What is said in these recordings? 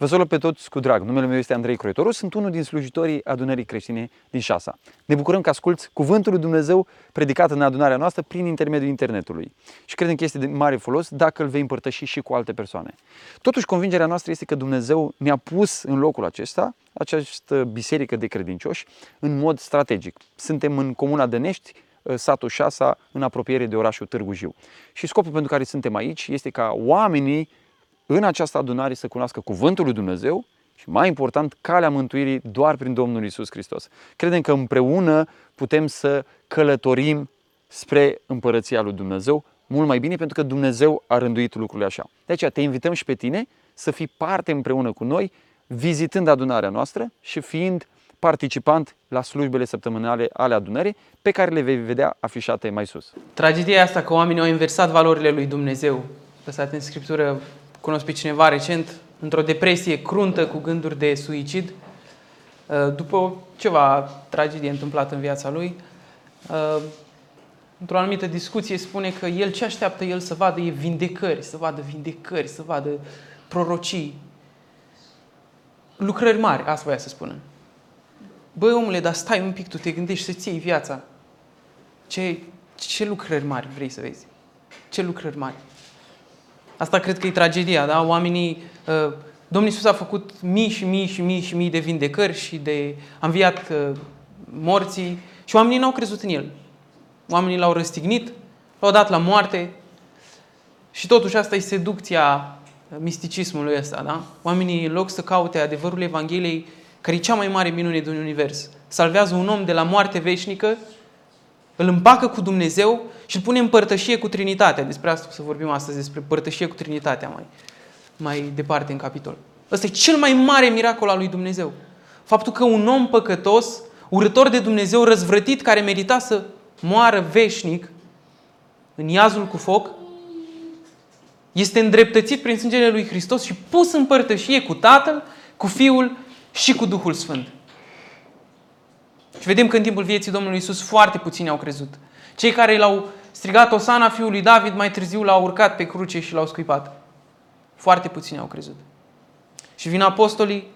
Vă salut pe toți cu drag. Numele meu este Andrei Croitoru, sunt unul din slujitorii adunării creștine din Șasa. Ne bucurăm că asculți cuvântul lui Dumnezeu predicat în adunarea noastră prin intermediul internetului. Și credem că este de mare folos dacă îl vei împărtăși și cu alte persoane. Totuși, convingerea noastră este că Dumnezeu ne-a pus în locul acesta, această biserică de credincioși, în mod strategic. Suntem în comuna Dănești, satul Șasa, în apropiere de orașul Târgu Jiu. Și scopul pentru care suntem aici este ca oamenii în această adunare să cunoască Cuvântul lui Dumnezeu și, mai important, calea mântuirii doar prin Domnul Isus Hristos. Credem că împreună putem să călătorim spre împărăția lui Dumnezeu mult mai bine pentru că Dumnezeu a rânduit lucrurile așa. De aceea te invităm și pe tine să fii parte împreună cu noi, vizitând adunarea noastră și fiind participant la slujbele săptămânale ale adunării, pe care le vei vedea afișate mai sus. Tragedia asta că oamenii au inversat valorile lui Dumnezeu, lăsat în Scriptură, cunosc pe cineva recent, într-o depresie cruntă cu gânduri de suicid, uh, după ceva tragedie întâmplată în viața lui, uh, într-o anumită discuție spune că el ce așteaptă el să vadă e vindecări, să vadă vindecări, să vadă prorocii. Lucrări mari, asta voia să spună. Băi, omule, dar stai un pic, tu te gândești să-ți iei viața. Ce, ce lucrări mari vrei să vezi? Ce lucrări mari? Asta cred că e tragedia, da? Oamenii... Uh, Domnul Iisus a făcut mii și mii și mii și mii de vindecări și de... a înviat uh, morții și oamenii n-au crezut în El. Oamenii l-au răstignit, l-au dat la moarte și totuși asta e seducția misticismului ăsta, da? Oamenii, în loc să caute adevărul Evangheliei, care e cea mai mare minune din univers, salvează un om de la moarte veșnică, îl împacă cu Dumnezeu și îl pune în părtășie cu Trinitatea. Despre asta o să vorbim astăzi, despre părtășie cu Trinitatea mai, mai departe în capitol. Ăsta e cel mai mare miracol al lui Dumnezeu. Faptul că un om păcătos, urător de Dumnezeu, răzvrătit, care merita să moară veșnic în iazul cu foc, este îndreptățit prin sângele lui Hristos și pus în părtășie cu Tatăl, cu Fiul și cu Duhul Sfânt. Și vedem că în timpul vieții Domnului Isus foarte puțini au crezut. Cei care l-au strigat Osana fiului David, mai târziu l-au urcat pe cruce și l-au scuipat. Foarte puțini au crezut. Și vin apostolii,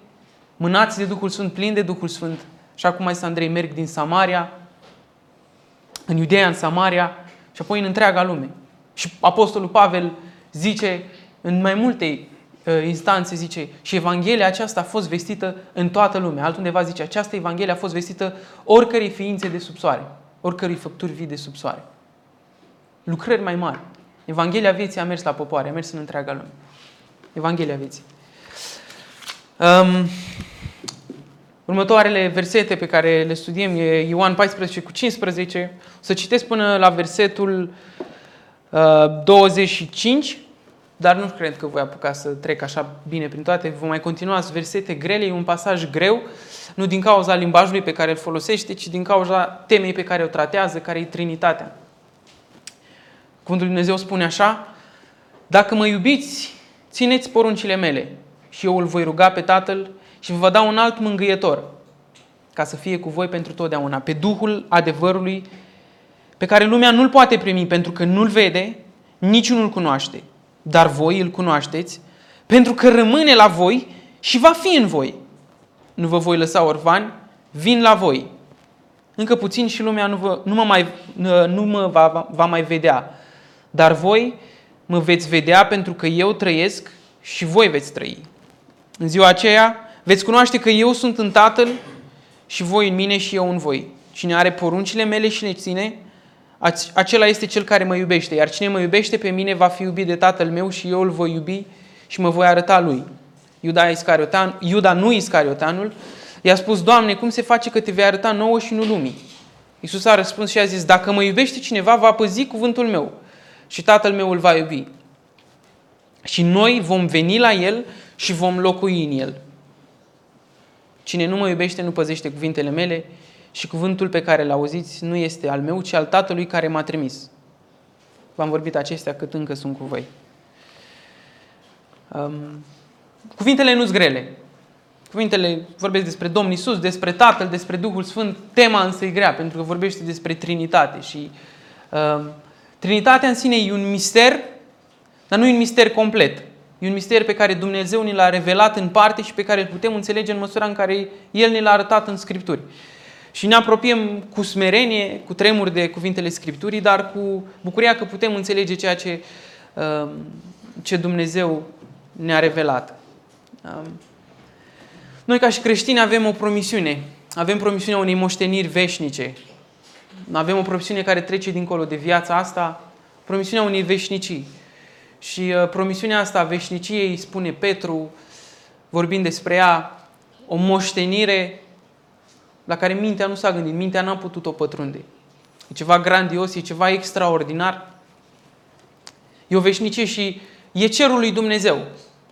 mânați de Duhul Sfânt, plini de Duhul Sfânt. Și acum mai Andrei merg din Samaria, în Iudeea, în Samaria și apoi în întreaga lume. Și apostolul Pavel zice în mai multe uh, instanțe, zice, și Evanghelia aceasta a fost vestită în toată lumea. Altundeva zice, această Evanghelie a fost vestită oricărei ființe de sub soare, oricărei făpturi vii de sub soare lucrări mai mari. Evanghelia vieții a mers la popoare, a mers în întreaga lume. Evanghelia vieții. Um, următoarele versete pe care le studiem e Ioan 14 cu 15. O să citesc până la versetul uh, 25, dar nu cred că voi apuca să trec așa bine prin toate. Vom mai continua versete grele, e un pasaj greu, nu din cauza limbajului pe care îl folosește, ci din cauza temei pe care o tratează, care e Trinitatea. Cuvântul Lui Dumnezeu spune așa, dacă mă iubiți, țineți poruncile mele și eu îl voi ruga pe Tatăl și vă va da un alt mângâietor ca să fie cu voi pentru totdeauna, pe Duhul adevărului pe care lumea nu-l poate primi pentru că nu-l vede, nici nu-l cunoaște. Dar voi îl cunoașteți pentru că rămâne la voi și va fi în voi. Nu vă voi lăsa orfani, vin la voi. Încă puțin și lumea nu, vă, nu mă, mai, nu mă va, va mai vedea, dar voi mă veți vedea pentru că eu trăiesc și voi veți trăi. În ziua aceea veți cunoaște că eu sunt în Tatăl și voi în mine și eu în voi. Cine are poruncile mele și le ține, acela este cel care mă iubește. Iar cine mă iubește pe mine va fi iubit de Tatăl meu și eu îl voi iubi și mă voi arăta lui. Iuda, Iscariotan, Iuda nu Iscariotanul, i-a spus, Doamne, cum se face că te vei arăta nouă și nu lumii? Iisus a răspuns și a zis, dacă mă iubește cineva, va păzi cuvântul meu și Tatăl meu îl va iubi. Și noi vom veni la El și vom locui în El. Cine nu mă iubește nu păzește cuvintele mele și cuvântul pe care l-auziți nu este al meu, ci al Tatălui care m-a trimis. V-am vorbit acestea cât încă sunt cu voi. Um, cuvintele nu-s grele. Cuvintele vorbesc despre Domnul Isus, despre Tatăl, despre Duhul Sfânt. Tema însă e grea, pentru că vorbește despre Trinitate și um, Trinitatea în sine e un mister, dar nu e un mister complet. E un mister pe care Dumnezeu ni l-a revelat în parte și pe care îl putem înțelege în măsura în care El ne l-a arătat în Scripturi. Și ne apropiem cu smerenie, cu tremur de cuvintele Scripturii, dar cu bucuria că putem înțelege ceea ce, um, ce Dumnezeu ne-a revelat. Um, noi ca și creștini avem o promisiune. Avem promisiunea unei moșteniri veșnice. Avem o promisiune care trece dincolo de viața asta, promisiunea unei veșnicii. Și uh, promisiunea asta a veșniciei, spune Petru, vorbind despre ea, o moștenire la care mintea nu s-a gândit, mintea n-a putut-o pătrunde. E ceva grandios, e ceva extraordinar. E o veșnicie și e cerul lui Dumnezeu.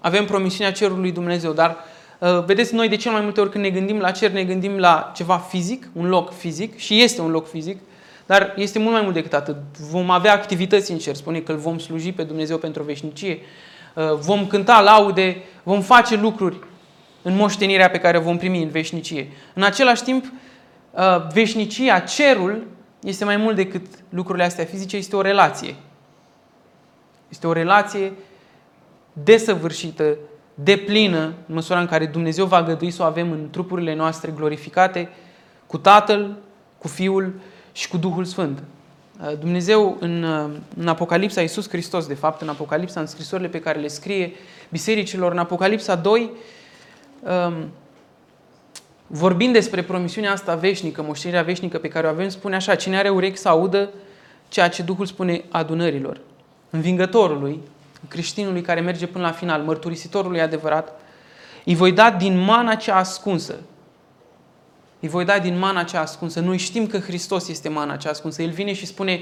Avem promisiunea cerului lui Dumnezeu, dar uh, vedeți, noi de cel mai multe ori când ne gândim la cer, ne gândim la ceva fizic, un loc fizic și este un loc fizic, dar este mult mai mult decât atât. Vom avea activități în cer, spune că îl vom sluji pe Dumnezeu pentru o veșnicie, uh, vom cânta laude, vom face lucruri în moștenirea pe care o vom primi în veșnicie. În același timp, uh, veșnicia, cerul, este mai mult decât lucrurile astea fizice, este o relație. Este o relație desăvârșită, deplină, în măsura în care Dumnezeu va gădui să o avem în trupurile noastre glorificate, cu Tatăl, cu Fiul și cu Duhul Sfânt. Uh, Dumnezeu în, uh, în Apocalipsa, Iisus Hristos, de fapt, în Apocalipsa, în scrisorile pe care le scrie bisericilor, în Apocalipsa 2, um, vorbind despre promisiunea asta veșnică, moștenirea veșnică pe care o avem, spune așa, cine are urechi să audă ceea ce Duhul spune adunărilor, învingătorului, creștinului care merge până la final, mărturisitorului adevărat, îi voi da din mana cea ascunsă. Îi voi da din mana cea ascunsă. Noi știm că Hristos este mana cea ascunsă. El vine și spune,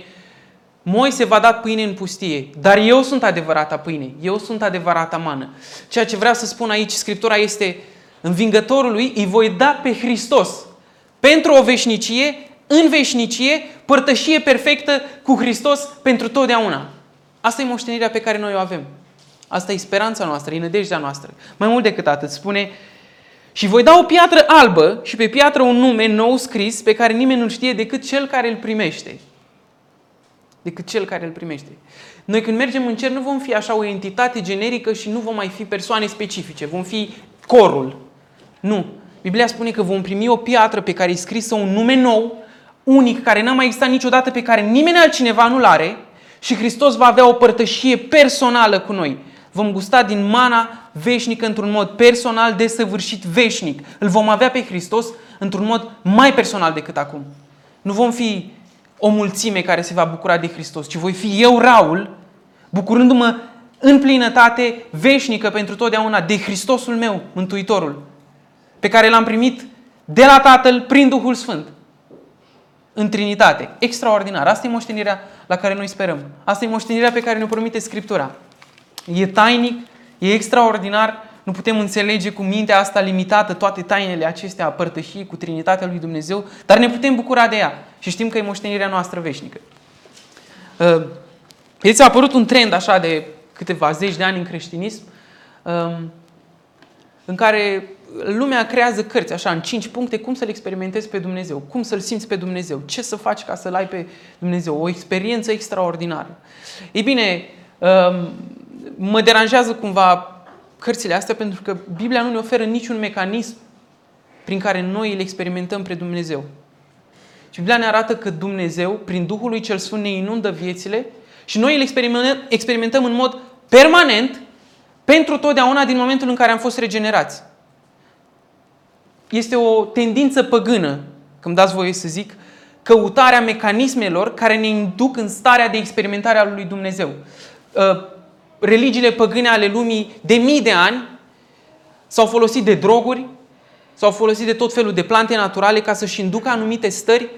Moise v-a dat pâine în pustie, dar eu sunt adevărata pâine, eu sunt adevărata mană. Ceea ce vreau să spun aici, Scriptura este învingătorului, îi voi da pe Hristos pentru o veșnicie, în veșnicie, părtășie perfectă cu Hristos pentru totdeauna. Asta e moștenirea pe care noi o avem. Asta e speranța noastră, e nădejdea noastră. Mai mult decât atât, spune și voi da o piatră albă și pe piatră un nume nou scris pe care nimeni nu știe decât cel care îl primește. Decât cel care îl primește. Noi când mergem în cer nu vom fi așa o entitate generică și nu vom mai fi persoane specifice. Vom fi corul. Nu. Biblia spune că vom primi o piatră pe care e scrisă un nume nou, unic, care n-a mai existat niciodată, pe care nimeni altcineva nu-l are și Hristos va avea o părtășie personală cu noi. Vom gusta din mana veșnică într-un mod personal, desăvârșit, veșnic. Îl vom avea pe Hristos într-un mod mai personal decât acum. Nu vom fi o mulțime care se va bucura de Hristos, ci voi fi eu, Raul, bucurându-mă în plinătate veșnică pentru totdeauna de Hristosul meu, Mântuitorul, pe care l-am primit de la Tatăl prin Duhul Sfânt. În Trinitate. Extraordinar. Asta e moștenirea la care noi sperăm. Asta e moștenirea pe care ne promite Scriptura. E tainic, e extraordinar, nu putem înțelege cu mintea asta limitată toate tainele acestea a părtășii cu Trinitatea lui Dumnezeu, dar ne putem bucura de ea și știm că e moștenirea noastră veșnică. Uh, vedeți, a apărut un trend așa de câteva zeci de ani în creștinism, um, în care lumea creează cărți, așa, în cinci puncte, cum să-L experimentezi pe Dumnezeu, cum să-L simți pe Dumnezeu, ce să faci ca să-L ai pe Dumnezeu, o experiență extraordinară. Ei bine, um, mă deranjează cumva cărțile astea pentru că Biblia nu ne oferă niciun mecanism prin care noi îl experimentăm pre Dumnezeu. Și Biblia ne arată că Dumnezeu, prin Duhul lui Cel Sfânt, ne inundă viețile și noi îl experimentăm, experimentăm în mod permanent pentru totdeauna din momentul în care am fost regenerați. Este o tendință păgână, când dați voie să zic, căutarea mecanismelor care ne induc în starea de experimentare a lui Dumnezeu. Uh, religiile păgâne ale lumii de mii de ani s-au folosit de droguri, s-au folosit de tot felul de plante naturale ca să-și inducă anumite stări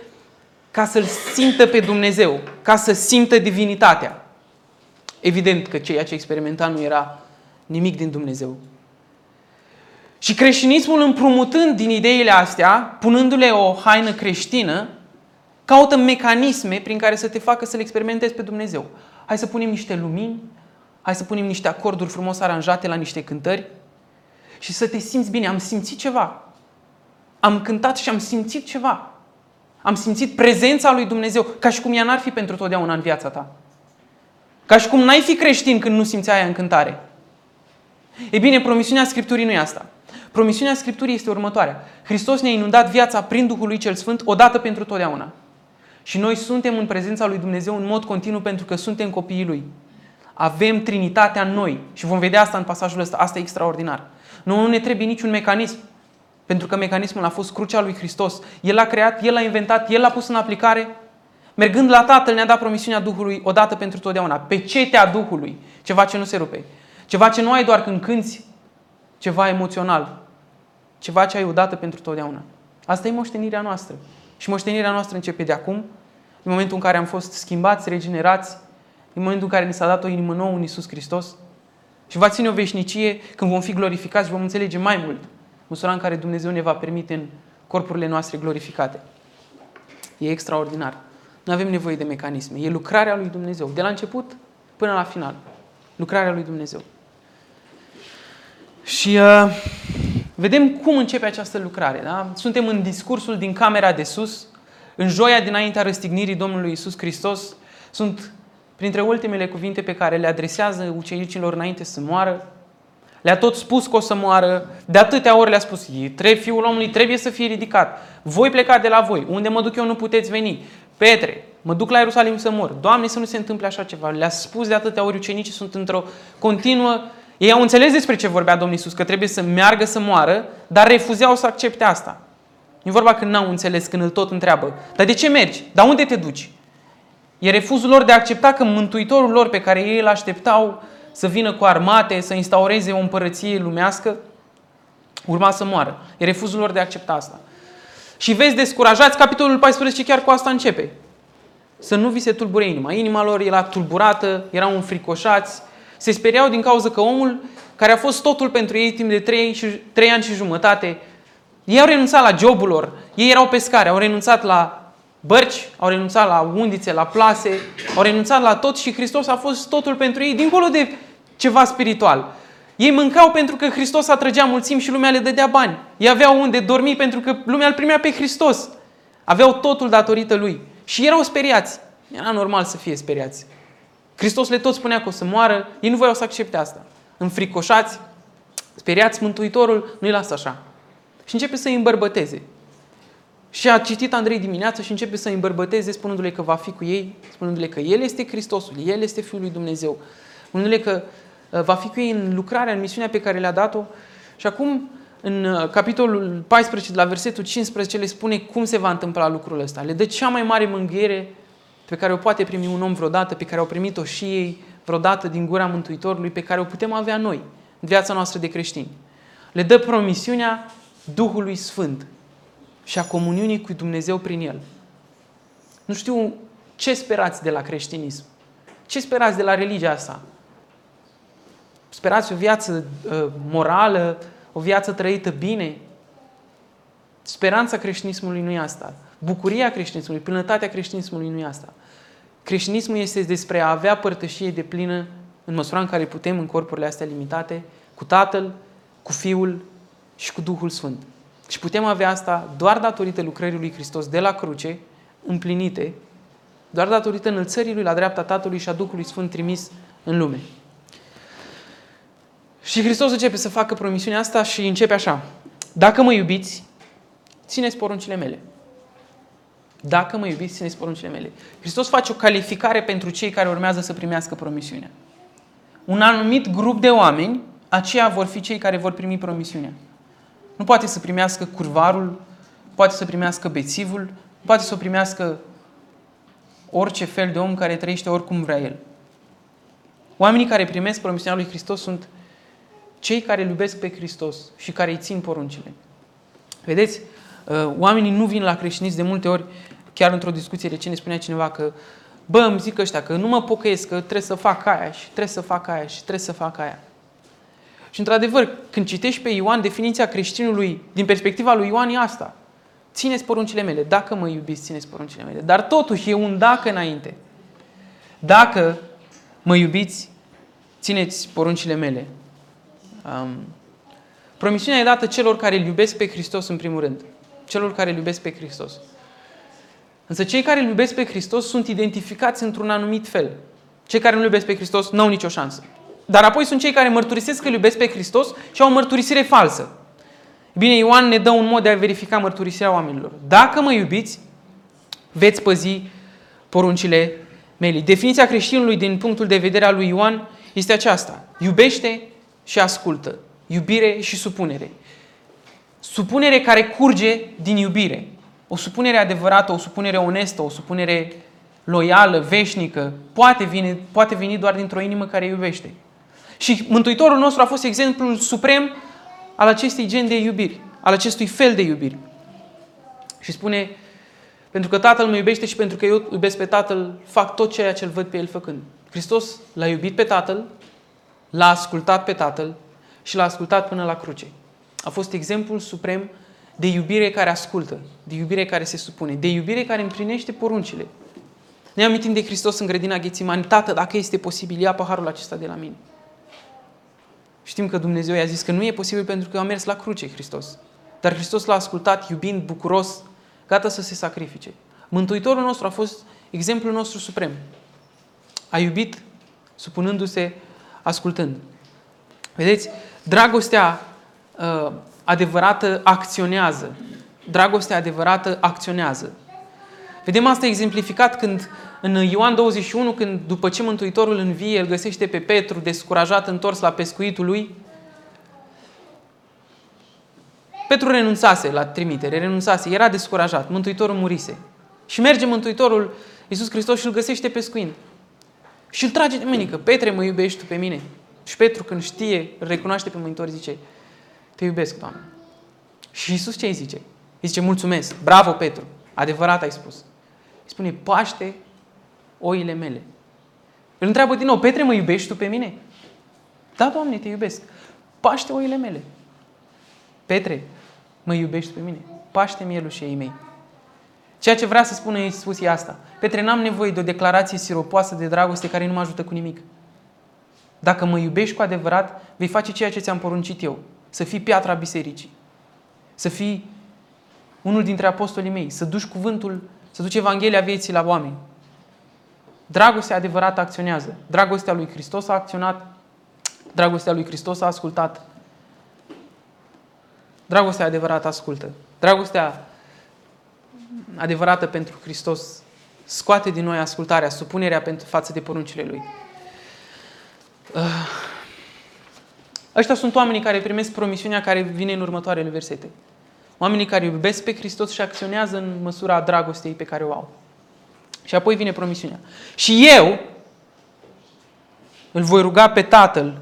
ca să-L simtă pe Dumnezeu, ca să simtă divinitatea. Evident că ceea ce experimenta nu era nimic din Dumnezeu. Și creștinismul împrumutând din ideile astea, punându-le o haină creștină, caută mecanisme prin care să te facă să-L experimentezi pe Dumnezeu. Hai să punem niște lumini, hai să punem niște acorduri frumos aranjate la niște cântări și să te simți bine. Am simțit ceva. Am cântat și am simțit ceva. Am simțit prezența lui Dumnezeu, ca și cum ea n-ar fi pentru totdeauna în viața ta. Ca și cum n-ai fi creștin când nu simți aia în cântare. E bine, promisiunea Scripturii nu e asta. Promisiunea Scripturii este următoarea. Hristos ne-a inundat viața prin Duhul lui Cel Sfânt odată pentru totdeauna. Și noi suntem în prezența lui Dumnezeu în mod continuu pentru că suntem copiii Lui. Avem Trinitatea în noi și vom vedea asta în pasajul ăsta. Asta e extraordinar. Nu, nu ne trebuie niciun mecanism. Pentru că mecanismul a fost crucea lui Hristos. El l-a creat, El l-a inventat, El l-a pus în aplicare. Mergând la Tatăl ne-a dat promisiunea Duhului odată pentru totdeauna. Pe cetea Duhului. Ceva ce nu se rupe. Ceva ce nu ai doar când cânți ceva emoțional. Ceva ce ai odată pentru totdeauna. Asta e moștenirea noastră. Și moștenirea noastră începe de acum, în momentul în care am fost schimbați, regenerați, în momentul în care ni s-a dat o inimă nouă în Iisus Hristos. Și va ține o veșnicie când vom fi glorificați și vom înțelege mai mult măsura în care Dumnezeu ne va permite în corpurile noastre glorificate. E extraordinar. Nu avem nevoie de mecanisme. E lucrarea lui Dumnezeu. De la început până la final. Lucrarea lui Dumnezeu. Și uh, vedem cum începe această lucrare. Da? Suntem în discursul din camera de sus, în joia dinaintea răstignirii Domnului Isus Hristos. Sunt printre ultimele cuvinte pe care le adresează ucenicilor înainte să moară. Le-a tot spus că o să moară, de atâtea ori le-a spus, trebuie, fiul omului trebuie să fie ridicat. Voi pleca de la voi, unde mă duc eu nu puteți veni. Petre, mă duc la Ierusalim să mor. Doamne, să nu se întâmple așa ceva. Le-a spus de atâtea ori, ucenicii sunt într-o continuă... Ei au înțeles despre ce vorbea Domnul Isus, că trebuie să meargă să moară, dar refuzau să accepte asta. Nu e vorba că n-au înțeles când îl tot întreabă. Dar de ce mergi? Dar unde te duci? E refuzul lor de a accepta că Mântuitorul lor pe care ei îl așteptau să vină cu armate, să instaureze o împărăție lumească, urma să moară. E refuzul lor de a accepta asta. Și vezi descurajați, capitolul 14 chiar cu asta începe. Să nu vi se tulbure inima. Inima lor era tulburată, erau înfricoșați, se speriau din cauza că omul care a fost totul pentru ei timp de 3, și, 3 ani și jumătate, ei au renunțat la jobul lor, ei erau pescari, au renunțat la bărci, au renunțat la undițe, la plase, au renunțat la tot și Hristos a fost totul pentru ei, dincolo de ceva spiritual. Ei mâncau pentru că Hristos atrăgea mulțimi și lumea le dădea bani. Ei aveau unde dormi pentru că lumea îl primea pe Hristos. Aveau totul datorită lui. Și erau speriați. Era normal să fie speriați. Hristos le tot spunea că o să moară, ei nu voiau să accepte asta. Înfricoșați, speriați, Mântuitorul nu-i lasă așa. Și începe să îi îmbărbăteze. Și a citit Andrei dimineața și începe să îi îmbărbăteze spunându-le că va fi cu ei, spunându-le că El este Hristosul, El este Fiul lui Dumnezeu, spunându-le că uh, va fi cu ei în lucrarea, în misiunea pe care le-a dat-o. Și acum, în uh, capitolul 14, de la versetul 15, le spune cum se va întâmpla lucrul ăsta. Le dă cea mai mare mânghiere pe care o poate primi un om vreodată, pe care au primit-o și ei vreodată din gura Mântuitorului, pe care o putem avea noi în viața noastră de creștini. Le dă promisiunea Duhului Sfânt și a comuniunii cu Dumnezeu prin El. Nu știu ce sperați de la creștinism. Ce sperați de la religia asta? Sperați o viață uh, morală, o viață trăită bine? Speranța creștinismului nu e asta. Bucuria creștinismului, plinătatea creștinismului nu e asta. Creștinismul este despre a avea părtășie de plină în măsura în care putem în corpurile astea limitate, cu Tatăl, cu Fiul și cu Duhul Sfânt. Și putem avea asta doar datorită lucrării lui Hristos de la cruce, împlinite, doar datorită înălțării lui la dreapta Tatălui și a Duhului Sfânt trimis în lume. Și Hristos începe să facă promisiunea asta și începe așa. Dacă mă iubiți, țineți poruncile mele. Dacă mă iubiți, țineți poruncile mele. Hristos face o calificare pentru cei care urmează să primească promisiunea. Un anumit grup de oameni, aceia vor fi cei care vor primi promisiunea. Nu poate să primească curvarul, poate să primească bețivul, poate să o primească orice fel de om care trăiește oricum vrea el. Oamenii care primesc promisiunea lui Hristos sunt cei care îl iubesc pe Hristos și care îi țin poruncile. Vedeți, uh, oamenii nu vin la creștinism de multe ori, chiar într-o discuție recent spunea cineva că bă, îmi zic ăștia că nu mă pocăiesc, că trebuie să fac aia și trebuie să fac aia și trebuie să fac aia. Și într-adevăr, când citești pe Ioan, definiția creștinului din perspectiva lui Ioan e asta. Țineți poruncile mele. Dacă mă iubiți, țineți poruncile mele. Dar totuși e un dacă înainte. Dacă mă iubiți, țineți poruncile mele. Um, promisiunea e dată celor care îl iubesc pe Hristos în primul rând. Celor care îl iubesc pe Hristos. Însă cei care îl iubesc pe Hristos sunt identificați într-un anumit fel. Cei care nu iubesc pe Hristos nu au nicio șansă. Dar apoi sunt cei care mărturisesc că îl iubesc pe Hristos și au o mărturisire falsă. Bine, Ioan ne dă un mod de a verifica mărturisirea oamenilor. Dacă mă iubiți, veți păzi poruncile mele. Definiția creștinului din punctul de vedere al lui Ioan este aceasta. Iubește și ascultă. Iubire și supunere. Supunere care curge din iubire. O supunere adevărată, o supunere onestă, o supunere loială, veșnică, poate veni, poate veni doar dintr-o inimă care iubește. Și Mântuitorul nostru a fost exemplul suprem al acestui gen de iubiri, al acestui fel de iubiri. Și spune, pentru că Tatăl mă iubește și pentru că eu iubesc pe Tatăl, fac tot ceea ce îl văd pe El făcând. Hristos l-a iubit pe Tatăl, l-a ascultat pe Tatăl și l-a ascultat până la cruce. A fost exemplul suprem de iubire care ascultă, de iubire care se supune, de iubire care împlinește poruncile. Ne amintim de Hristos în grădina Ghețimani, Tată, dacă este posibil, ia paharul acesta de la mine. Știm că Dumnezeu i-a zis că nu e posibil pentru că a mers la cruce Hristos. Dar Hristos l-a ascultat iubind, bucuros, gata să se sacrifice. Mântuitorul nostru a fost exemplul nostru suprem. A iubit supunându-se, ascultând. Vedeți, dragostea uh, adevărată acționează. Dragostea adevărată acționează. Vedem asta exemplificat când în Ioan 21, când după ce Mântuitorul învie, îl găsește pe Petru descurajat, întors la pescuitul lui, Petru renunțase la trimitere, renunțase, era descurajat, Mântuitorul murise. Și merge Mântuitorul Iisus Hristos și îl găsește pescuind. Și îl trage de mânică. Petre, mă iubești tu pe mine? Și Petru, când știe, îl recunoaște pe Mântuitor, zice, te iubesc, Doamne. Și Iisus ce îi zice? Îi zice, mulțumesc, bravo Petru, adevărat ai spus. Îi spune, paște oile mele. Îl întreabă din nou, Petre, mă iubești tu pe mine? Da, Doamne, te iubesc. Paște oile mele. Petre, mă iubești pe mine? Paște mielușii mei. Ceea ce vrea să spună Iisus e asta. Petre, n-am nevoie de o declarație siropoasă de dragoste care nu mă ajută cu nimic. Dacă mă iubești cu adevărat, vei face ceea ce ți-am poruncit eu. Să fii piatra bisericii. Să fii unul dintre apostolii mei. Să duci cuvântul, să duci Evanghelia vieții la oameni. Dragostea adevărată acționează. Dragostea lui Hristos a acționat. Dragostea lui Hristos a ascultat. Dragostea adevărată ascultă. Dragostea adevărată pentru Hristos scoate din noi ascultarea, supunerea pentru față de poruncile Lui. Uh, ăștia sunt oamenii care primesc promisiunea care vine în următoarele versete. Oamenii care iubesc pe Hristos și acționează în măsura dragostei pe care o au. Și apoi vine promisiunea. Și eu îl voi ruga pe Tatăl.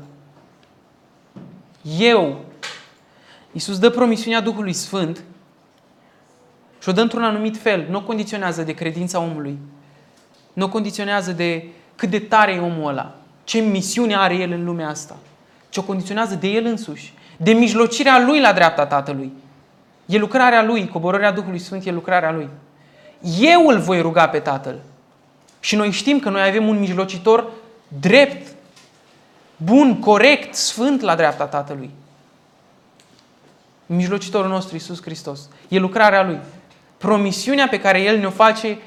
Eu. Iisus dă promisiunea Duhului Sfânt și o dă într-un anumit fel. Nu o condiționează de credința omului. Nu o condiționează de cât de tare e omul ăla. Ce misiune are el în lumea asta. Ce o condiționează de el însuși. De mijlocirea lui la dreapta Tatălui. E lucrarea lui, coborârea Duhului Sfânt e lucrarea lui. Eu îl voi ruga pe Tatăl. Și noi știm că noi avem un mijlocitor drept, bun, corect, sfânt la dreapta Tatălui. Mijlocitorul nostru, Iisus Hristos. E lucrarea Lui. Promisiunea pe care El ne-o face,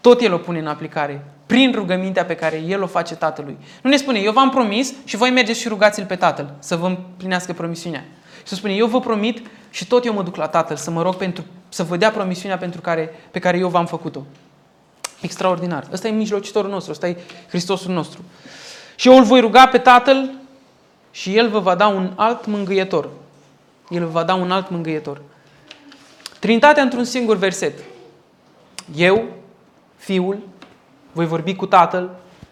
tot El o pune în aplicare. Prin rugămintea pe care El o face Tatălui. Nu ne spune, eu v-am promis și voi mergeți și rugați-L pe Tatăl să vă împlinească promisiunea. Și spune, eu vă promit și tot eu mă duc la Tatăl să mă rog pentru, să vă dea promisiunea pentru care, pe care eu v-am făcut-o. Extraordinar. Ăsta e mijlocitorul nostru, ăsta e Hristosul nostru. Și eu îl voi ruga pe Tatăl și El vă va da un alt mângâietor. El vă va da un alt mângâietor. Trinitatea într-un singur verset. Eu, Fiul, voi vorbi cu Tatăl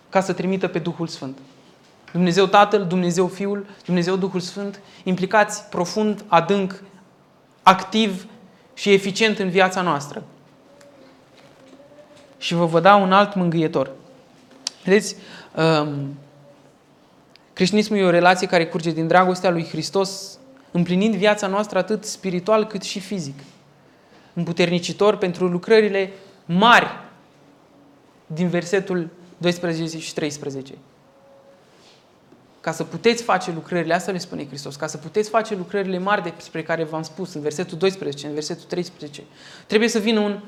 ca să trimită pe Duhul Sfânt. Dumnezeu Tatăl, Dumnezeu Fiul, Dumnezeu Duhul Sfânt, implicați profund, adânc, activ și eficient în viața noastră. Și vă vă da un alt mângâietor. Vedeți, um, creștinismul e o relație care curge din dragostea lui Hristos, împlinind viața noastră atât spiritual cât și fizic. Împuternicitor pentru lucrările mari din versetul 12 și 13 ca să puteți face lucrările, asta le spune Hristos, ca să puteți face lucrările mari despre care v-am spus în versetul 12, în versetul 13, trebuie să vină un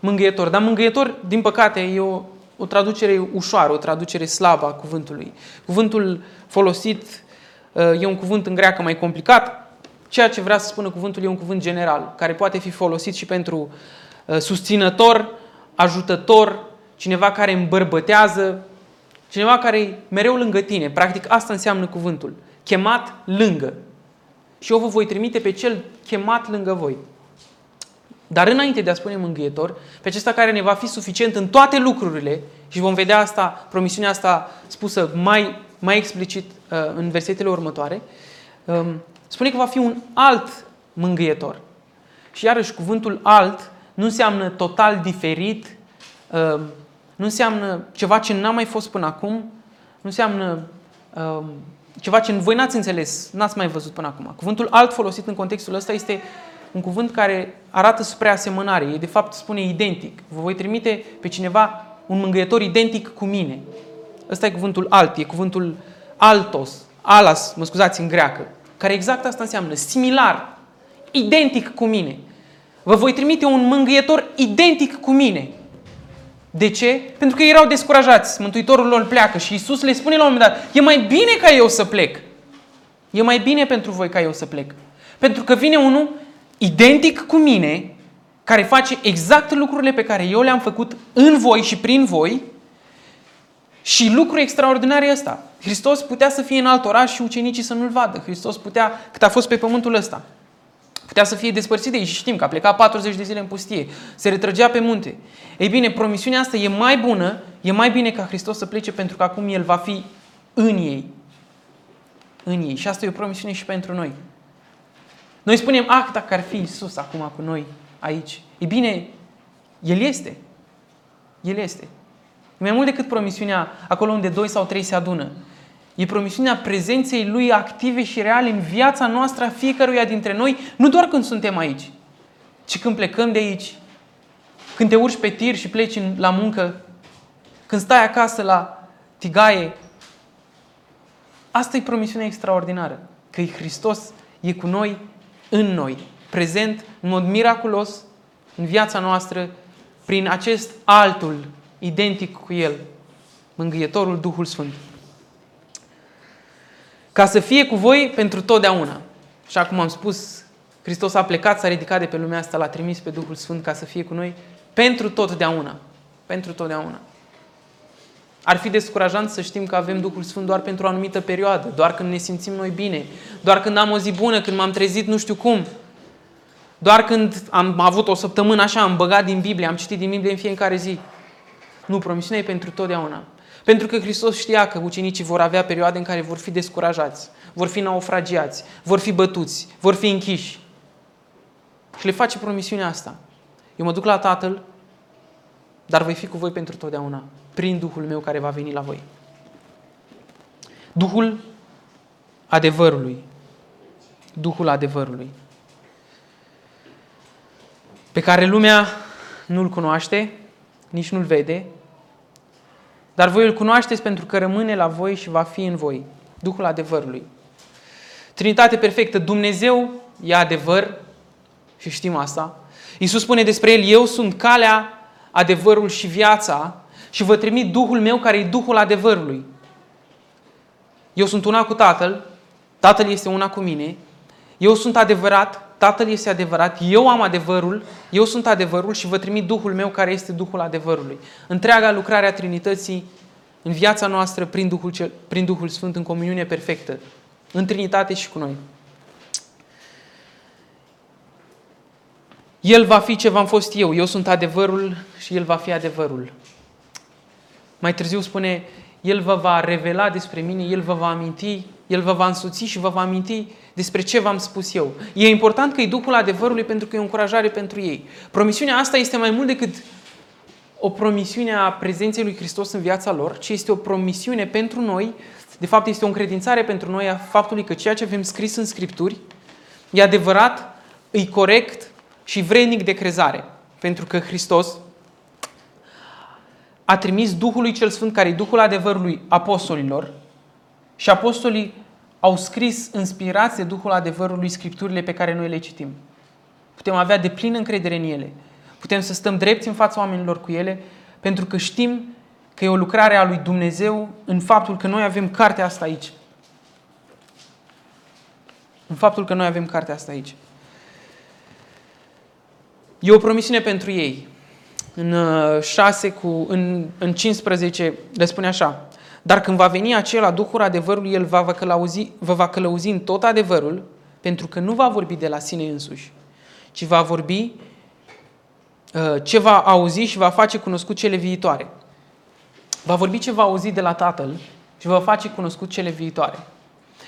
mângâietor. Dar mângâietor, din păcate, e o o traducere ușoară, o traducere slabă a cuvântului. Cuvântul folosit uh, e un cuvânt în greacă mai complicat. Ceea ce vrea să spună cuvântul e un cuvânt general, care poate fi folosit și pentru uh, susținător, ajutător, cineva care îmbărbătează, cineva care e mereu lângă tine. Practic asta înseamnă cuvântul. Chemat lângă. Și eu vă voi trimite pe cel chemat lângă voi. Dar înainte de a spune mângâietor, pe acesta care ne va fi suficient în toate lucrurile, și vom vedea asta, promisiunea asta spusă mai, mai explicit uh, în versetele următoare, um, spune că va fi un alt mângâietor. Și iarăși cuvântul alt nu înseamnă total diferit, uh, nu înseamnă ceva ce n-a mai fost până acum, nu înseamnă uh, ceva ce voi n-ați înțeles, n-ați mai văzut până acum. Cuvântul alt folosit în contextul ăsta este un cuvânt care arată spre asemănare. E de fapt spune identic. Vă voi trimite pe cineva, un mângâietor identic cu mine. Ăsta e cuvântul alt, e cuvântul altos, alas, mă scuzați, în greacă, care exact asta înseamnă, similar, identic cu mine. Vă voi trimite un mângâietor identic cu mine. De ce? Pentru că erau descurajați. Mântuitorul lor pleacă și Isus le spune la un moment dat, e mai bine ca eu să plec. E mai bine pentru voi ca eu să plec. Pentru că vine unul identic cu mine, care face exact lucrurile pe care eu le-am făcut în voi și prin voi, și lucru extraordinar e ăsta. Hristos putea să fie în alt oraș și ucenicii să nu-L vadă. Hristos putea, cât a fost pe pământul ăsta, putea să fie despărțit de ei și știm că a plecat 40 de zile în pustie, se retrăgea pe munte. Ei bine, promisiunea asta e mai bună, e mai bine ca Hristos să plece pentru că acum El va fi în ei. În ei. Și asta e o promisiune și pentru noi. Noi spunem, ah, dacă ar fi Isus acum cu noi aici. E bine, El este. El este. E mai mult decât promisiunea acolo unde doi sau trei se adună. E promisiunea prezenței Lui active și reale în viața noastră a fiecăruia dintre noi, nu doar când suntem aici, ci când plecăm de aici, când te urci pe tir și pleci la muncă, când stai acasă la tigaie. Asta e promisiunea extraordinară, că e Hristos e cu noi în noi, prezent în mod miraculos în viața noastră prin acest altul identic cu El, Mângâietorul Duhul Sfânt. Ca să fie cu voi pentru totdeauna. Și cum am spus, Hristos a plecat, s-a ridicat de pe lumea asta, l-a trimis pe Duhul Sfânt ca să fie cu noi pentru totdeauna. Pentru totdeauna. Ar fi descurajant să știm că avem Duhul Sfânt doar pentru o anumită perioadă, doar când ne simțim noi bine, doar când am o zi bună, când m-am trezit nu știu cum, doar când am avut o săptămână așa, am băgat din Biblie, am citit din Biblie în fiecare zi. Nu, promisiunea e pentru totdeauna. Pentru că Hristos știa că ucenicii vor avea perioade în care vor fi descurajați, vor fi naufragiați, vor fi bătuți, vor fi închiși. Și le face promisiunea asta. Eu mă duc la Tatăl, dar voi fi cu voi pentru totdeauna prin Duhul meu care va veni la voi. Duhul adevărului. Duhul adevărului. Pe care lumea nu-l cunoaște, nici nu-l vede, dar voi îl cunoașteți pentru că rămâne la voi și va fi în voi. Duhul adevărului. Trinitate perfectă. Dumnezeu e adevăr și știm asta. Iisus spune despre El, eu sunt calea, adevărul și viața și vă trimit Duhul meu care e Duhul adevărului. Eu sunt una cu Tatăl, Tatăl este una cu mine, eu sunt adevărat, Tatăl este adevărat, eu am adevărul, eu sunt adevărul și vă trimit Duhul meu care este Duhul adevărului. Întreaga lucrare a Trinității în viața noastră prin Duhul, prin Duhul Sfânt în comuniune perfectă, în Trinitate și cu noi. El va fi ce v-am fost eu, eu sunt adevărul și El va fi adevărul. Mai târziu spune, El vă va revela despre mine, El vă va aminti, El vă va însuți și vă va aminti despre ce v-am spus eu. E important că e Duhul adevărului pentru că e o încurajare pentru ei. Promisiunea asta este mai mult decât o promisiune a prezenței lui Hristos în viața lor, ci este o promisiune pentru noi, de fapt este o încredințare pentru noi a faptului că ceea ce avem scris în Scripturi e adevărat, e corect și vrednic de crezare. Pentru că Hristos a trimis Duhului cel Sfânt, care e Duhul adevărului apostolilor, și apostolii au scris inspirați de Duhul adevărului scripturile pe care noi le citim. Putem avea de plină încredere în ele. Putem să stăm drepți în fața oamenilor cu ele, pentru că știm că e o lucrare a lui Dumnezeu în faptul că noi avem cartea asta aici. În faptul că noi avem cartea asta aici. E o promisiune pentru ei. În 6 cu, în, în 15 le spune așa. Dar când va veni acela Duhul adevărului, El va, va, călăuzi, vă va călăuzi în tot adevărul, pentru că nu va vorbi de la sine însuși, ci va vorbi ce va auzi și va face cunoscut cele viitoare. Va vorbi ce va auzi de la Tatăl și va face cunoscut cele viitoare.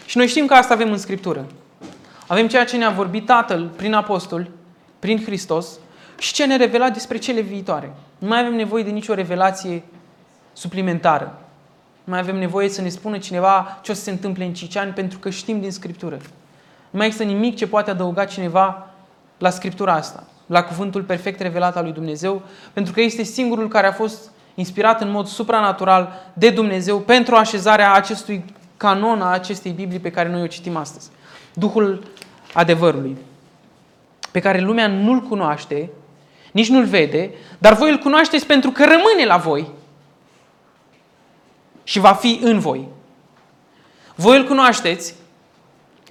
Și noi știm că asta avem în Scriptură. Avem ceea ce ne-a vorbit Tatăl prin apostol, prin Hristos și ce ne revela despre cele viitoare. Nu mai avem nevoie de nicio revelație suplimentară. Nu mai avem nevoie să ne spună cineva ce o să se întâmple în 5 ani pentru că știm din Scriptură. Nu mai există nimic ce poate adăuga cineva la Scriptura asta, la cuvântul perfect revelat al lui Dumnezeu, pentru că este singurul care a fost inspirat în mod supranatural de Dumnezeu pentru așezarea acestui canon a acestei Biblii pe care noi o citim astăzi. Duhul adevărului, pe care lumea nu-l cunoaște, nici nu-l vede, dar voi îl cunoașteți pentru că rămâne la voi și va fi în voi. Voi îl cunoașteți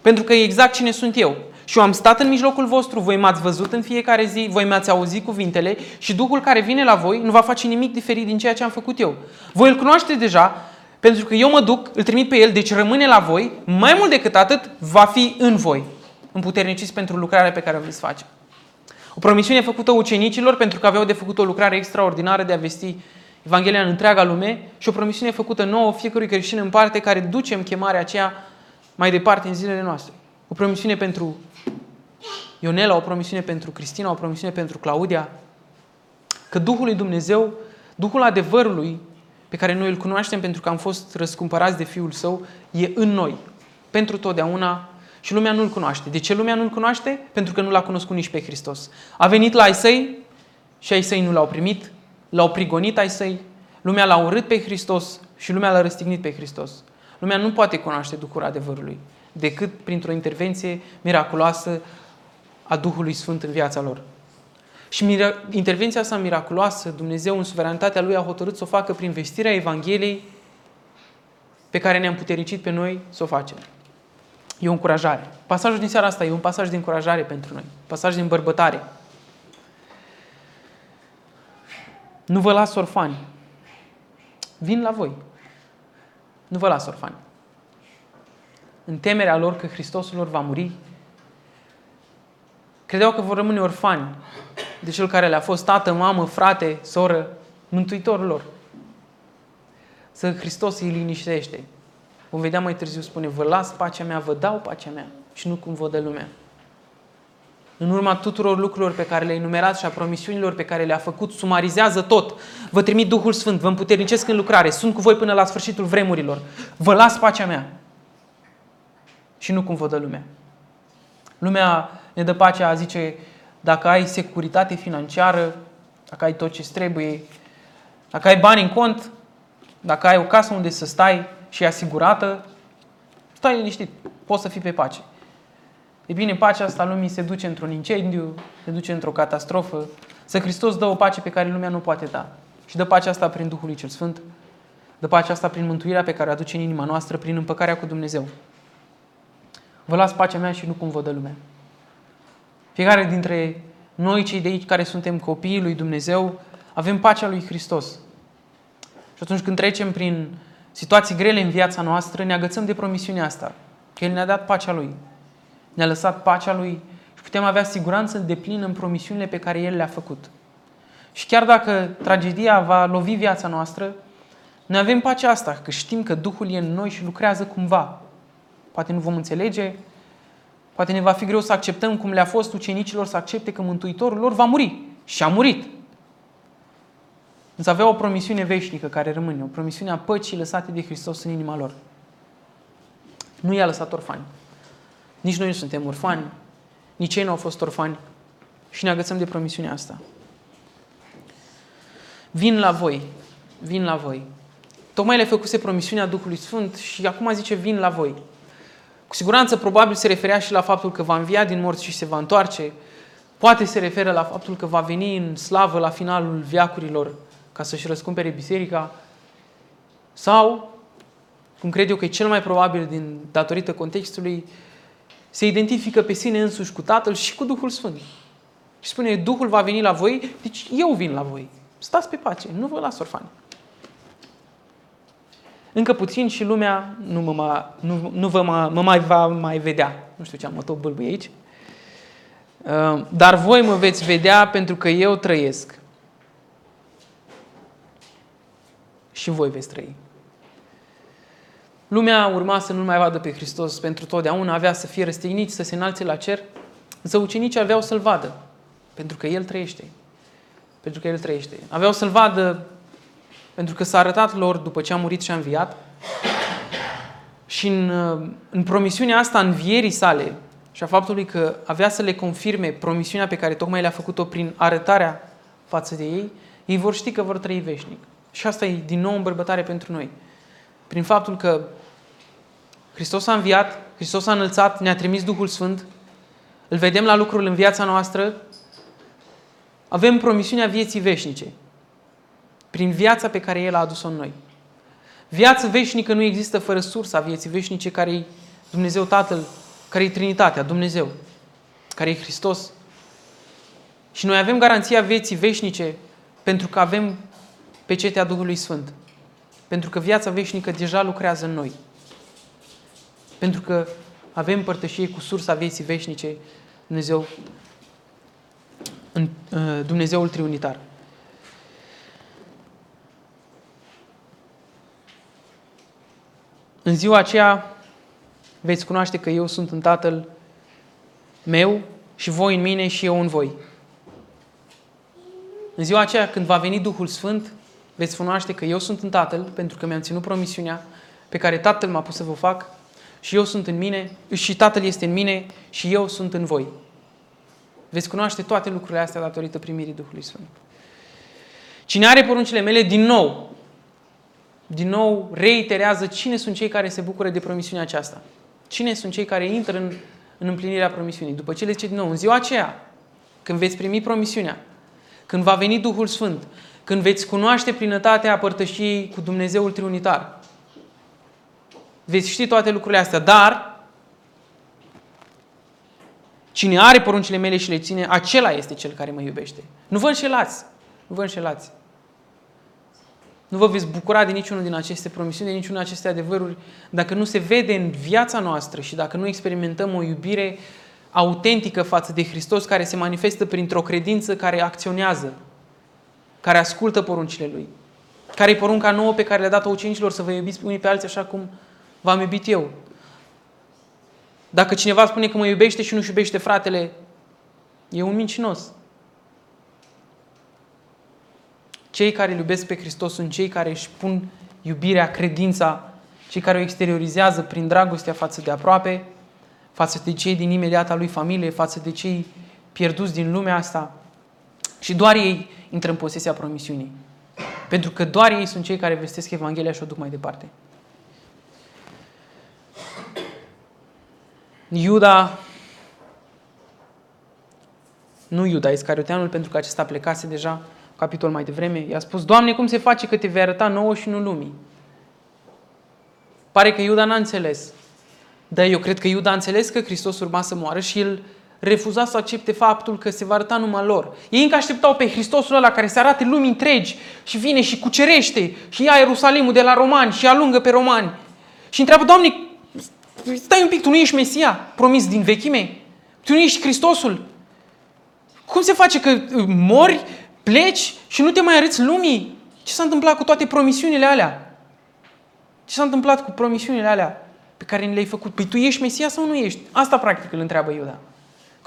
pentru că e exact cine sunt eu. Și eu am stat în mijlocul vostru, voi m-ați văzut în fiecare zi, voi mi-ați auzit cuvintele și Duhul care vine la voi nu va face nimic diferit din ceea ce am făcut eu. Voi îl cunoașteți deja pentru că eu mă duc, îl trimit pe el, deci rămâne la voi, mai mult decât atât, va fi în voi, împuterniciți pentru lucrarea pe care o veți face. O promisiune făcută ucenicilor pentru că aveau de făcut o lucrare extraordinară de a vesti Evanghelia în întreaga lume și o promisiune făcută nouă fiecărui creștin în parte care ducem chemarea aceea mai departe în zilele noastre. O promisiune pentru Ionela, o promisiune pentru Cristina, o promisiune pentru Claudia, că Duhul lui Dumnezeu, Duhul adevărului, pe care noi îl cunoaștem pentru că am fost răscumpărați de Fiul Său, e în noi, pentru totdeauna și lumea nu-L cunoaște. De ce lumea nu-L cunoaște? Pentru că nu L-a cunoscut nici pe Hristos. A venit la ai săi și ai săi nu L-au primit, L-au prigonit ai săi, lumea L-a urât pe Hristos și lumea L-a răstignit pe Hristos. Lumea nu poate cunoaște Duhul adevărului decât printr-o intervenție miraculoasă a Duhului Sfânt în viața lor. Și mira- intervenția asta miraculoasă, Dumnezeu în suveranitatea Lui a hotărât să o facă prin vestirea Evangheliei pe care ne-am putericit pe noi să o facem. E o încurajare. Pasajul din seara asta e un pasaj de încurajare pentru noi. Pasaj de îmbărbătare. Nu vă las orfani. Vin la voi. Nu vă las orfani. În temerea lor că Hristosul lor va muri, credeau că vor rămâne orfani de cel care le-a fost tată, mamă, frate, soră, mântuitorul lor. Să Hristos îi liniștește. Vom vedea mai târziu, spune, vă las pacea mea, vă dau pacea mea și nu cum vă dă lumea. În urma tuturor lucrurilor pe care le-a enumerat și a promisiunilor pe care le-a făcut, sumarizează tot. Vă trimit Duhul Sfânt, vă împuternicesc în lucrare, sunt cu voi până la sfârșitul vremurilor. Vă las pacea mea și nu cum vă dă lumea. Lumea ne dă pacea, zice, dacă ai securitate financiară, dacă ai tot ce trebuie, dacă ai bani în cont, dacă ai o casă unde să stai și e asigurată, stai liniștit, poți să fii pe pace. E bine, pacea asta lumii se duce într-un incendiu, se duce într-o catastrofă. Să Hristos dă o pace pe care lumea nu poate da. Și dă pacea asta prin Duhul lui cel Sfânt, dă pacea asta prin mântuirea pe care o aduce în inima noastră, prin împăcarea cu Dumnezeu. Vă las pacea mea și nu cum vă dă lumea. Fiecare dintre noi, cei de aici care suntem copiii lui Dumnezeu, avem pacea lui Hristos. Și atunci când trecem prin situații grele în viața noastră, ne agățăm de promisiunea asta. Că El ne-a dat pacea Lui. Ne-a lăsat pacea Lui și putem avea siguranță de plin în promisiunile pe care El le-a făcut. Și chiar dacă tragedia va lovi viața noastră, noi avem pacea asta, că știm că Duhul e în noi și lucrează cumva. Poate nu vom înțelege, poate ne va fi greu să acceptăm cum le-a fost ucenicilor să accepte că Mântuitorul lor va muri. Și a murit. Însă avea o promisiune veșnică care rămâne, o promisiune a păcii lăsate de Hristos în inima lor. Nu i-a lăsat orfani. Nici noi nu suntem orfani, nici ei nu au fost orfani și ne agățăm de promisiunea asta. Vin la voi, vin la voi. Tocmai le făcuse promisiunea Duhului Sfânt și acum zice vin la voi. Cu siguranță probabil se referea și la faptul că va învia din morți și se va întoarce. Poate se referă la faptul că va veni în slavă la finalul viacurilor ca să-și răscumpere biserica. Sau, cum cred eu că e cel mai probabil din datorită contextului, se identifică pe sine însuși cu Tatăl și cu Duhul Sfânt. Și spune, Duhul va veni la voi, deci eu vin la voi. Stați pe pace, nu vă las orfani. Încă puțin și lumea nu, mă, ma, nu, nu vă mă, mă mai va mai vedea. Nu știu ce am mă tot bâlbâi aici. Uh, dar voi mă veți vedea pentru că eu trăiesc. Și voi veți trăi. Lumea urma să nu mai vadă pe Hristos pentru totdeauna, avea să fie răstignit, să se înalțe la cer, însă ucenicii aveau să-L vadă, pentru că El trăiește. Pentru că El trăiește. Aveau să-L vadă pentru că s-a arătat lor după ce a murit și a înviat și în, în promisiunea asta, învierii sale și a faptului că avea să le confirme promisiunea pe care tocmai le-a făcut-o prin arătarea față de ei, ei vor ști că vor trăi veșnic. Și asta e din nou o îmbărbătare pentru noi. Prin faptul că Hristos a înviat, Hristos a înălțat, ne-a trimis Duhul Sfânt, îl vedem la lucrul în viața noastră, avem promisiunea vieții veșnice prin viața pe care El a adus-o în noi. Viața veșnică nu există fără sursa vieții veșnice care e Dumnezeu Tatăl, care e Trinitatea, Dumnezeu, care e Hristos. Și noi avem garanția vieții veșnice pentru că avem pecetea Duhului Sfânt. Pentru că viața veșnică deja lucrează în noi. Pentru că avem părtășie cu sursa vieții veșnice, Dumnezeu, în uh, Dumnezeul Triunitar. În ziua aceea veți cunoaște că eu sunt în Tatăl meu și voi în mine și eu în voi. În ziua aceea când va veni Duhul Sfânt, veți cunoaște că eu sunt în Tatăl, pentru că mi-am ținut promisiunea pe care Tatăl m-a pus să vă fac și eu sunt în mine și Tatăl este în mine și eu sunt în voi. Veți cunoaște toate lucrurile astea datorită primirii Duhului Sfânt. Cine are poruncile mele, din nou, din nou reiterează cine sunt cei care se bucură de promisiunea aceasta. Cine sunt cei care intră în, în împlinirea promisiunii. După ce le zice din nou, în ziua aceea, când veți primi promisiunea, când va veni Duhul Sfânt, când veți cunoaște plinătatea părtășiei cu Dumnezeul Triunitar, veți ști toate lucrurile astea, dar cine are poruncile mele și le ține, acela este cel care mă iubește. Nu vă înșelați, nu vă înșelați. Nu vă veți bucura de niciunul din aceste promisiuni, de niciunul din aceste adevăruri, dacă nu se vede în viața noastră și dacă nu experimentăm o iubire autentică față de Hristos care se manifestă printr-o credință care acționează, care ascultă poruncile Lui, care e porunca nouă pe care le-a dat-o ucenicilor să vă iubiți unii pe alții așa cum v-am iubit eu. Dacă cineva spune că mă iubește și nu-și iubește fratele, e un mincinos. Cei care îl iubesc pe Hristos sunt cei care își pun iubirea, credința, cei care o exteriorizează prin dragostea față de aproape, față de cei din imediata lui familie, față de cei pierduți din lumea asta. Și doar ei intră în posesia promisiunii. Pentru că doar ei sunt cei care vestesc Evanghelia și o duc mai departe. Iuda, nu Iuda, Iscarioteanul, pentru că acesta plecase deja, capitol mai devreme, i-a spus, Doamne, cum se face că te vei arăta nouă și nu lumii? Pare că Iuda n-a înțeles. Dar eu cred că Iuda a înțeles că Hristos urma să moară și el refuza să accepte faptul că se va arăta numai lor. Ei încă așteptau pe Hristosul ăla care se arate lumii întregi și vine și cucerește și ia Ierusalimul de la romani și alungă pe romani. Și întreabă, Doamne, stai un pic, tu nu ești Mesia promis din vechime? Tu nu ești Hristosul? Cum se face că mori, pleci și nu te mai arăți lumii? Ce s-a întâmplat cu toate promisiunile alea? Ce s-a întâmplat cu promisiunile alea pe care ni le-ai făcut? Păi tu ești Mesia sau nu ești? Asta practic îl întreabă Iuda.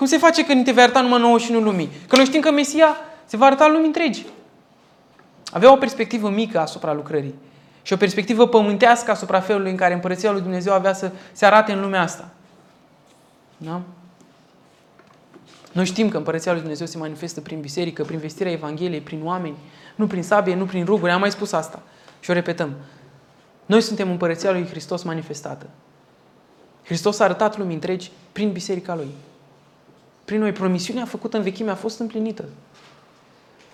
Cum se face că ni te vei arăta numai nouă și nu lumii? Că noi știm că Mesia se va arăta lumii întregi. Avea o perspectivă mică asupra lucrării și o perspectivă pământească asupra felului în care Împărăția lui Dumnezeu avea să se arate în lumea asta. Da? Noi știm că Împărăția lui Dumnezeu se manifestă prin biserică, prin vestirea Evangheliei, prin oameni, nu prin sabie, nu prin ruguri. Am mai spus asta și o repetăm. Noi suntem Împărăția lui Hristos manifestată. Hristos a arătat lumii întregi prin biserica Lui. Prin noi, promisiunea făcută în vechime a fost împlinită.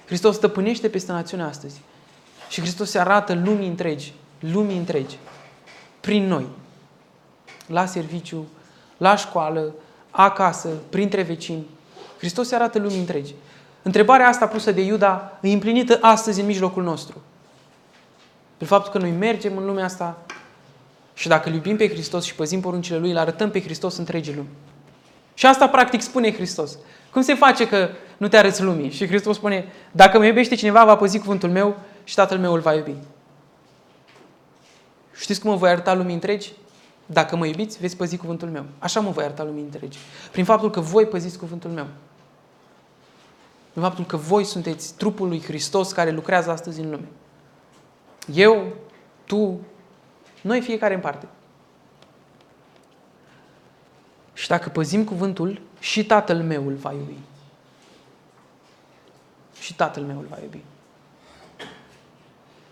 Hristos stăpânește peste națiunea astăzi. Și Hristos se arată lumii întregi lumii întregi, prin noi, la serviciu, la școală, acasă, printre vecini. Hristos se arată lumii întregi. Întrebarea asta pusă de Iuda e împlinită astăzi în mijlocul nostru. Pe faptul că noi mergem în lumea asta și dacă îl iubim pe Hristos și păzim poruncile Lui, îl arătăm pe Hristos întregii lumi. Și asta practic spune Hristos. Cum se face că nu te arăți lumii? Și Hristos spune, dacă mă iubește cineva, va păzi cuvântul meu și Tatăl meu îl va iubi. Știți cum mă voi arăta lumii întregi? Dacă mă iubiți, veți păzi cuvântul meu. Așa mă voi arăta lumii întregi. Prin faptul că voi păziți cuvântul meu. Prin faptul că voi sunteți trupul lui Hristos care lucrează astăzi în lume. Eu, tu, noi fiecare în parte. Și dacă păzim cuvântul, și Tatăl meu îl va iubi. Și Tatăl meu îl va iubi.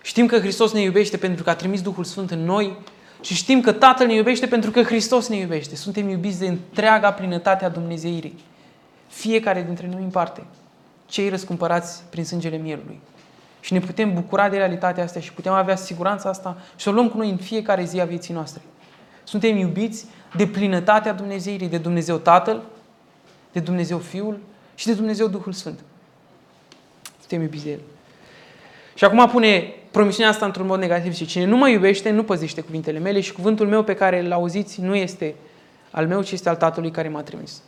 Știm că Hristos ne iubește pentru că a trimis Duhul Sfânt în noi și știm că Tatăl ne iubește pentru că Hristos ne iubește. Suntem iubiți de întreaga plinătate a Dumnezeirii. Fiecare dintre noi în parte. Cei răscumpărați prin sângele Mielului. Și ne putem bucura de realitatea asta și putem avea siguranța asta și să o luăm cu noi în fiecare zi a vieții noastre. Suntem iubiți de plinătatea Dumnezeirii, de Dumnezeu Tatăl, de Dumnezeu Fiul și de Dumnezeu Duhul Sfânt. Suntem iubiți de El. Și acum pune promisiunea asta într-un mod negativ și cine nu mă iubește, nu păzește cuvintele mele și cuvântul meu pe care îl auziți nu este al meu, ci este al Tatălui care m-a trimis.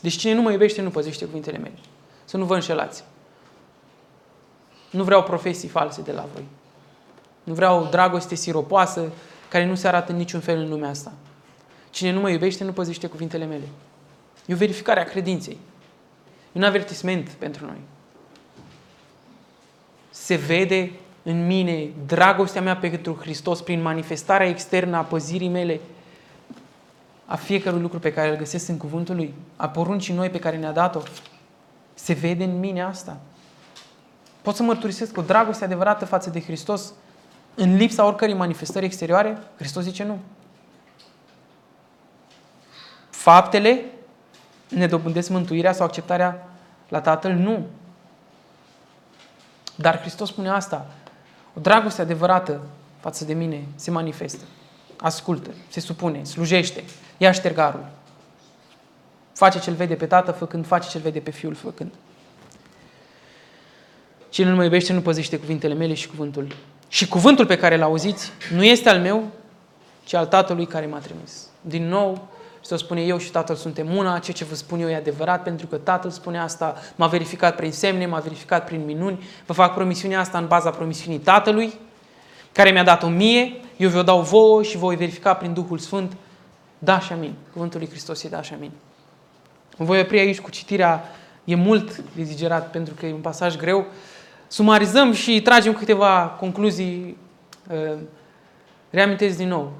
Deci cine nu mă iubește, nu păzește cuvintele mele. Să nu vă înșelați. Nu vreau profesii false de la voi. Nu vreau dragoste siropoasă care nu se arată în niciun fel în lumea asta. Cine nu mă iubește, nu păzește cuvintele mele. E o verificare a credinței. E un avertisment pentru noi. Se vede în mine dragostea mea pentru Hristos prin manifestarea externă a păzirii mele a fiecărui lucru pe care îl găsesc în cuvântul Lui, a poruncii noi pe care ne-a dat-o. Se vede în mine asta. Pot să mărturisesc o dragoste adevărată față de Hristos în lipsa oricărei manifestări exterioare? Hristos zice nu. Faptele ne dobândesc mântuirea sau acceptarea la Tatăl? Nu. Dar Hristos spune asta. O dragoste adevărată față de mine se manifestă. Ascultă, se supune, slujește, ia ștergarul. Face ce-l vede pe tată făcând, face ce-l vede pe fiul făcând. Cine nu mă iubește nu păzește cuvintele mele și cuvântul. Și cuvântul pe care îl auziți nu este al meu, ci al Tatălui care m-a trimis. Din nou, să spune eu și Tatăl suntem una, ceea ce vă spun eu e adevărat, pentru că Tatăl spune asta, m-a verificat prin semne, m-a verificat prin minuni, vă fac promisiunea asta în baza promisiunii Tatălui, care mi-a dat-o mie, eu vă dau vouă și voi verifica prin Duhul Sfânt, da și amin. Cuvântul lui Hristos e da și amin. Mă voi opri aici cu citirea, e mult de digerat pentru că e un pasaj greu. Sumarizăm și tragem câteva concluzii. Uh, reamintesc din nou.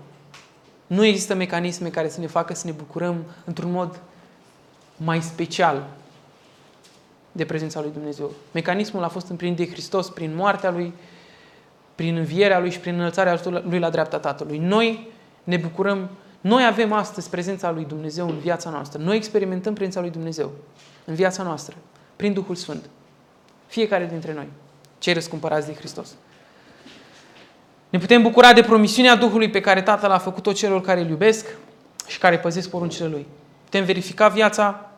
Nu există mecanisme care să ne facă să ne bucurăm într-un mod mai special de prezența lui Dumnezeu. Mecanismul a fost împlinit de Hristos prin moartea lui, prin învierea lui și prin înălțarea lui la dreapta Tatălui. Noi ne bucurăm, noi avem astăzi prezența lui Dumnezeu în viața noastră. Noi experimentăm prezența lui Dumnezeu în viața noastră, prin Duhul Sfânt. Fiecare dintre noi, cei răscumpărați de Hristos. Ne putem bucura de promisiunea Duhului pe care Tatăl a făcut-o celor care îl iubesc și care păzesc poruncile Lui. Putem verifica viața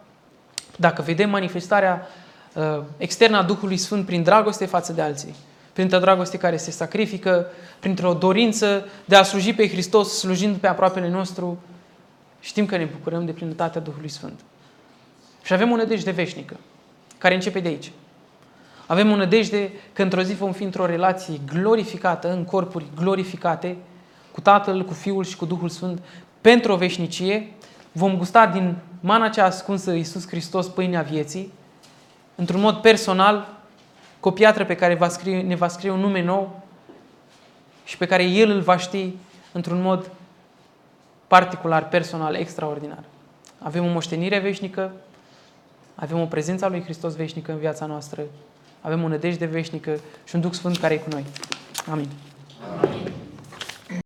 dacă vedem manifestarea uh, externă a Duhului Sfânt prin dragoste față de alții, printr-o dragoste care se sacrifică, printr-o dorință de a sluji pe Hristos, slujind pe aproapele nostru, știm că ne bucurăm de plinătatea Duhului Sfânt. Și avem o nădejde veșnică, care începe de aici. Avem o nădejde că într-o zi vom fi într-o relație glorificată, în corpuri glorificate, cu Tatăl, cu Fiul și cu Duhul Sfânt, pentru o veșnicie. Vom gusta din mana cea ascunsă Iisus Hristos, pâinea vieții, într-un mod personal, cu o piatră pe care va scrie, ne va scrie un nume nou și pe care El îl va ști într-un mod particular, personal, extraordinar. Avem o moștenire veșnică, avem o prezență a lui Hristos veșnică în viața noastră avem o nădejde veșnică și un Duh Sfânt care e cu noi. Amin.